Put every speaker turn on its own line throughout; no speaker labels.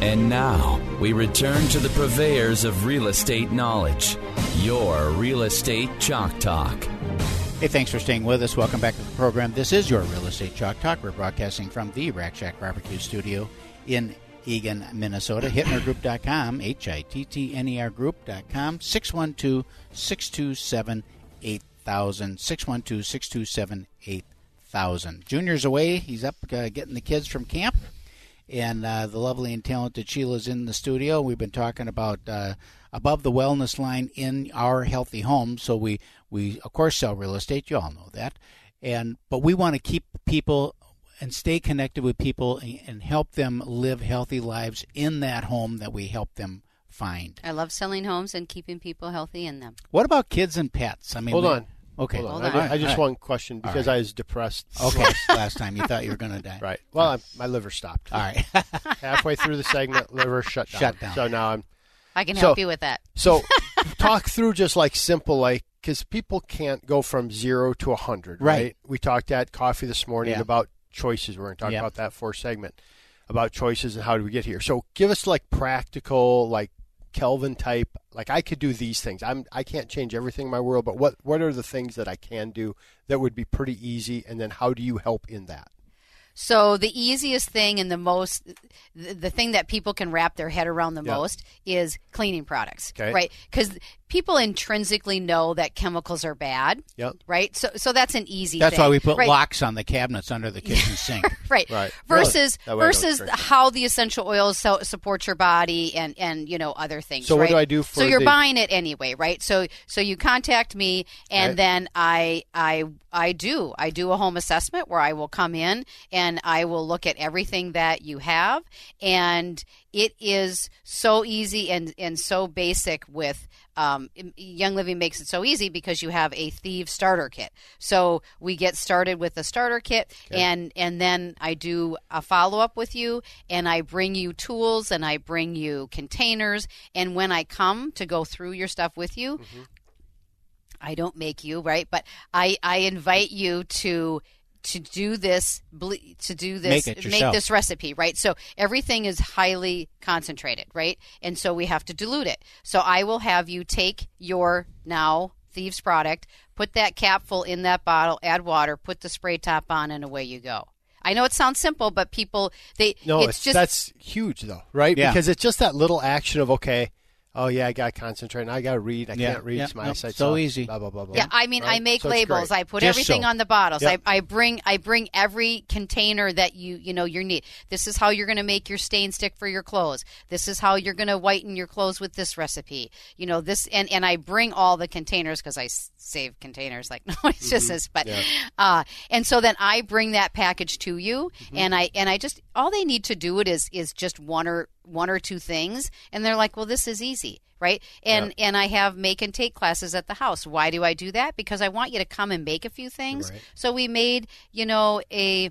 And now we return to the purveyors of real estate knowledge, your Real Estate Chalk Talk.
Hey, thanks for staying with us. Welcome back to the program. This is your Real Estate Chalk Talk. We're broadcasting from the Rack Shack Barbecue Studio in Eagan, Minnesota. HittnerGroup.com, H I T T N E R Group.com, 612 627 8000. 612 627 8000. Junior's away. He's up uh, getting the kids from camp. And uh, the lovely and talented Sheila's in the studio. We've been talking about uh, above the wellness line in our healthy home. So we, we of course sell real estate. You all know that. And but we want to keep people and stay connected with people and help them live healthy lives in that home that we help them find.
I love selling homes and keeping people healthy in them.
What about kids and pets? I mean,
Hold on.
Okay.
Hold on.
Hold
I,
on.
ju- I just
right.
one question because
right.
I was depressed.
Okay. last time you thought you were going to die.
Right. Well, I, my liver stopped.
All right.
Halfway through the segment, liver shut down.
Shut down.
So now I'm.
I can
So-
help you with that.
So talk through just like simple, like because people can't go from zero to a hundred.
Right.
Right. We talked at coffee this morning
Yeah.
about choices. We're going to talk
Yeah.
about that for segment about choices and how do we get here. So give us like practical, like Kelvin type. Like I could do these things. I'm I can't change everything in my world, but what what are the things that I can do that would be pretty easy? And then how do you help in that?
So the easiest thing and the most, the, thing that people can wrap their head around the
Yeah.
most is cleaning products,
Okay.
right? Because people intrinsically know that chemicals are bad,
Yep.
right? So, so that's an easy.
That's
thing,
why we put
right?
locks on the cabinets under the kitchen sink.
right
Right.
versus
Really? That way I don't
versus how the essential oils so, support your body and and you know other things
So what do I do
so you're
the-
buying it anyway right so so you contact me and
Right.
then i i i do i do a home assessment where i will come in and i will look at everything that you have. And it is so easy and and so basic with um, Young Living makes it so easy because you have a Thieves starter kit. So we get started with the starter kit, and and then I do a follow up with you, and I bring you tools, and I bring you containers, and when I come to go through your stuff with you, I don't make you right, but I I invite you to to do this to do this
Make it yourself.
this recipe right so everything is highly concentrated right and so we have to dilute it so i will have you take your now thieves product put that capful in that bottle add water put the spray top on and away you go i know it sounds simple but people they
No,
it's,
it's,
just
that's huge though, right?
Yeah.
Because it's just that little action of okay, oh yeah, I got to concentrate. and I got to read. I
Yeah,
can't read.
yeah,
my
no,
eyesight's
so
off,
easy.
Blah blah blah. blah.
Yeah, I mean, I make
So
labels. I put
Just
everything
so.
on the bottles.
Yep.
I, I bring, I bring every container that you, you know, you need. This is how you're going to make your stain stick for your clothes. This is how you're going to whiten your clothes with this recipe. You know, this, and and I bring all the containers because I save containers like no, it's just this. But, uh, and so then I bring that package to you, and I and I just all they need to do it is is just one or one or two things, and they're like, well, this is easy right? And and i have make and take classes at the house. Why do i do that? Because i want you to come and make a few things.
Right.
so we made you know a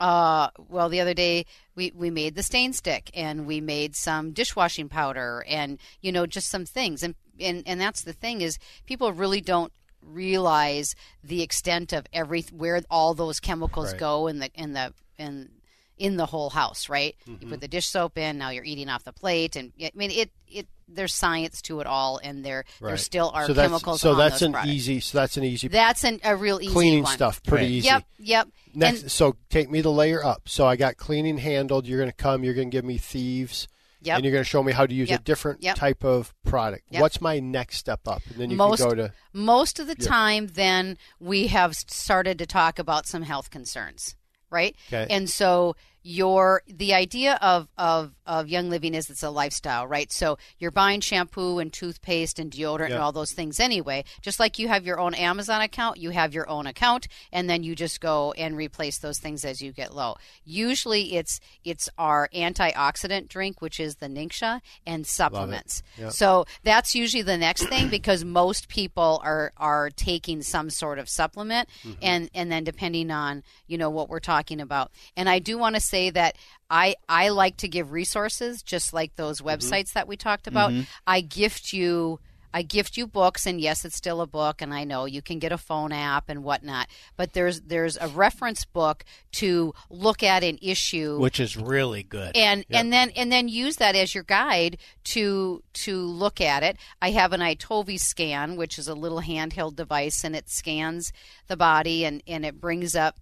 uh well the other day we we made the stain stick and we made some dishwashing powder and you know just some things. And and and that's the thing is people really don't realize the extent of every where all those chemicals
Right.
go in the in the in in the whole house right
Mm-hmm.
you put the dish soap in now you're eating off the plate and i mean it it there's science to it all and there there still are
so
chemicals
So that's an
products.
easy. So that's an easy
that's an, a real easy
cleaning
one.
stuff. Pretty
Right.
easy.
Yep, yep.
Next,
And-
so take me the layer up. So I got cleaning handled. You're going to come. You're going to give me thieves.
Yep.
And you're going to show me how to use a different
Yep.
type of product.
Yep.
What's my next step up? And then you
most
can go to.
most of the
Yeah.
time then we have started to talk about some health concerns right
Okay.
and so your the idea of, of of young living is it's a lifestyle right? So you're buying shampoo and toothpaste and deodorant and all those things anyway. Just like you have your own amazon account you have your own account and then you just go and replace those things as you get low. Usually it's it's our antioxidant drink which is the Ningxia and supplements. So that's usually the next thing because most people are are taking some sort of supplement. Mm-hmm. And and then depending on you know what we're talking about. And i do want to say that i i like to give resources just like those mm-hmm. websites that we talked about mm-hmm. i gift you I gift you books, and yes, it's still a book, and I know you can get a phone app and whatnot. But there's there's a reference book to look at an issue,
which is really good.
and and then and then use that as your guide to to look at it. I have an iTovi scan, which is a little handheld device, and it scans the body and and it brings up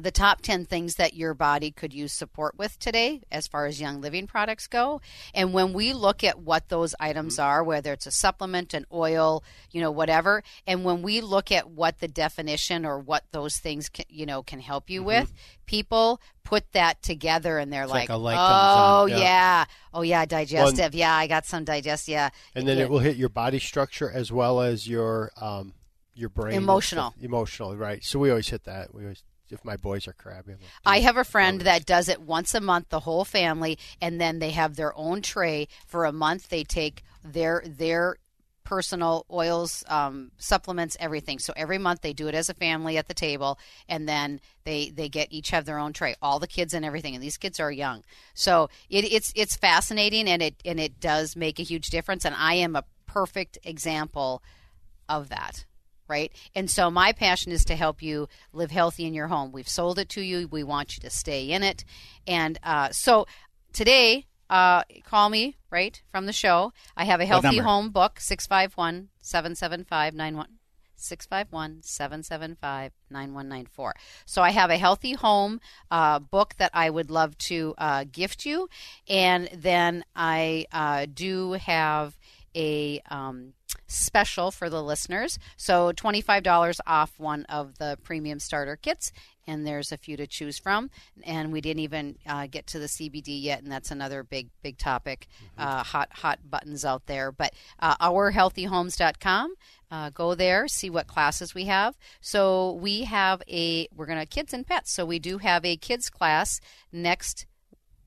the top 10 things that your body could use support with today as far as young living products go and when we look at what those items are whether it's a supplement an oil you know whatever and when we look at what the definition or what those things can, you know can help you with people put that together and they're
like
like, oh
on."
yeah. oh yeah digestive yeah i got some digest yeah
and then
Yeah.
it will hit your body structure as well as your um, your brain,
Emotional.
emotional, right? So we always hit that. We always, if my boys are crabby,
I have a friend that does it once a month, the whole family, and then they have their own tray for a month. They take their their personal oils, um, supplements, everything. So every month they do it as a family at the table, and then they they get each have their own tray, all the kids and everything. And these kids are young, so it, it's it's fascinating, and it and it does make a huge difference. And I am a perfect example of that right? And so my passion is to help you live healthy in your home. We've sold it to you. We want you to stay in it. And uh, so today, uh, call me, right, from the show. I have a healthy home book, 651 775 651 775 9194. So I have a healthy home uh, book that I would love to uh, gift you. And then I uh, do have a um, special for the listeners. So $25 off one of the premium starter kits. And there's a few to choose from. And we didn't even uh, get to the CBD yet, and that's another big, big topic. Uh, hot, hot buttons out there. But uh, ourhealthyhomes.com. Uh, go there, see what classes we have. So we have a, we're going to kids and pets. So we do have a kids class next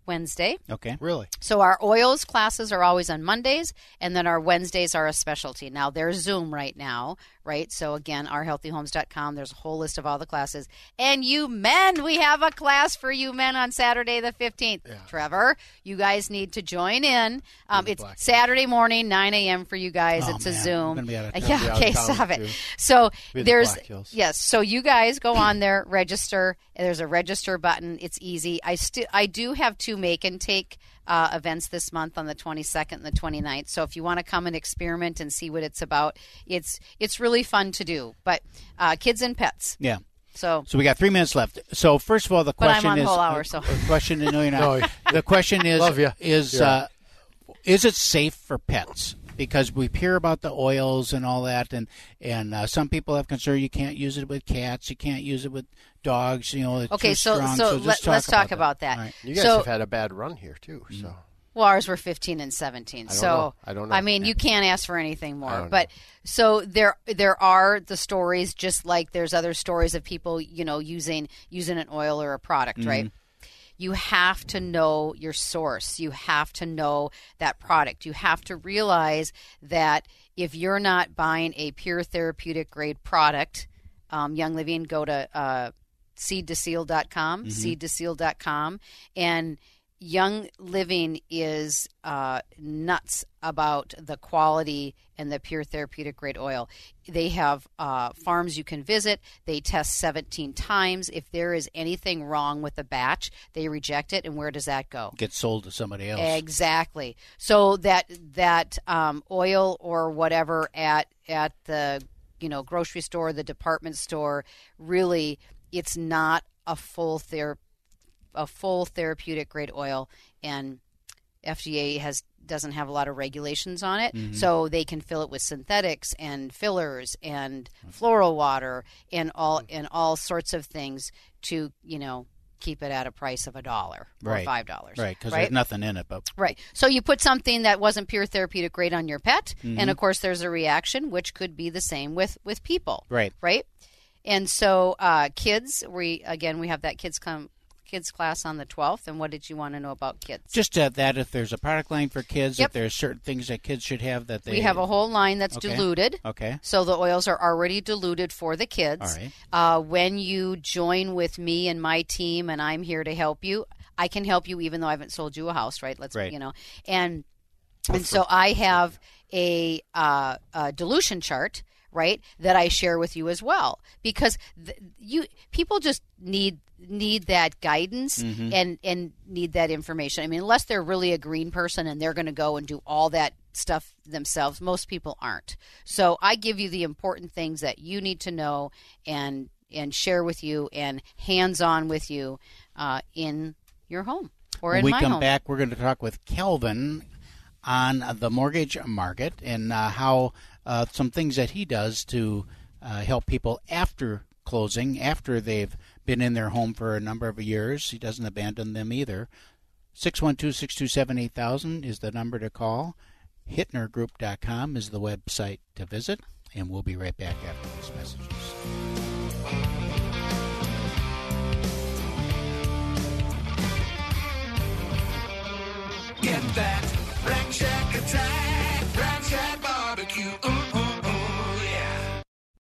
Wednesday.
Okay.
really?
So our oils classes are always on Mondays, and then our Wednesdays are a specialty. Now they're Zoom right now, right? So again, ourhealthyhomes.com. There's a whole list of all the classes. And you men, we have a class for you men on Saturday the 15th. Trevor, you guys need to join in. Um, it's
Black
Saturday morning, 9 a.m. for you guys.
Oh,
it's a
man, I'm
Zoom.
gonna be out of town.
yeah,
Be out of
okay, stop
too.
it. So
at the
there's yes. So you guys go on there, register. There's a register button. It's easy. I still I do have two make and take uh, events this month on the 22nd and the 29th. So if you want to come and experiment and see what it's about, it's it's really fun to do. But uh, kids and pets.
Yeah.
So
So we got three minutes left. So first of all, the
But I'm
question
on
is
whole hour, so.
the question. No, you're not.
No,
the question is
Love ya.
is
Yeah.
uh, is it safe for pets? Because we hear about the oils and all that, and and uh, some people have concern you can't use it with cats, you can't use it with dogs. You know, it's
okay, so
strong.
so,
just
let, us talk
that.
about that.
All right.
You guys
so,
have had a bad run here too.
Mm.
So
Well, ours were 15 and 17.
don't
so
know. I don't know.
I mean, you can't ask for anything more.
don't
But so there there are the stories just like there's other stories of people, you know, using using an oil or a product, right? You have to know your source. You have to know that product. You have to realize that if you're not buying a pure therapeutic grade product, um, Young Living, go to uh, seed2seal.com, seed2seal.com, and Young Living is uh, nuts about the quality and the pure therapeutic grade oil. They have uh, farms you can visit. They test 17 times. If there is anything wrong with the batch, they reject it. And where does that go?
Get sold to somebody else.
Exactly. So that that um, oil or whatever at at the you know grocery store, the department store, really, it's not a full ther- a full therapeutic grade oil, and FDA has doesn't have a lot of regulations on it, so they can fill it with synthetics and fillers and floral water and all and all sorts of things to you know keep it at a price of a dollar or
Right.
five dollars.
Right, because
right?
there's nothing in it. But
Right. So you put something that wasn't pure therapeutic grade on your pet,
Mm-hmm.
and of course there's a reaction, which could be the same with with people.
Right.
Right. And so uh, kids, we again we have that kids come kids class on the 12th. And what did you want to know about kids?
just uh, that, if there's a product line for kids,
Yep.
if there's certain things that kids should have that they
we have a whole line that's
Okay.
diluted.
Okay.
So the oils are already diluted for the kids.
All right.
Uh, when you join with me and my team, and I'm here to help you, I can help you even though I haven't sold you a house, right? Let's
Right.
you know, and and so I have a, uh, a dilution chart, right, that I share with you as well because th- you people just need need that guidance
Mm-hmm.
and and need that information. I mean, unless they're really a green person and they're going to go and do all that stuff themselves, most people aren't. So I give you the important things that you need to know and and share with you and hands on with you uh, in your home or
when we come
home.
back, we're going to talk with Kelvin on the mortgage market and uh, how uh, some things that he does to uh, help people after closing, after they've been in their home for a number of years. He doesn't abandon them either. 612 627 8000 is the number to call. HittnerGroup.com is the website to visit. And we'll be right back after these messages.
Get that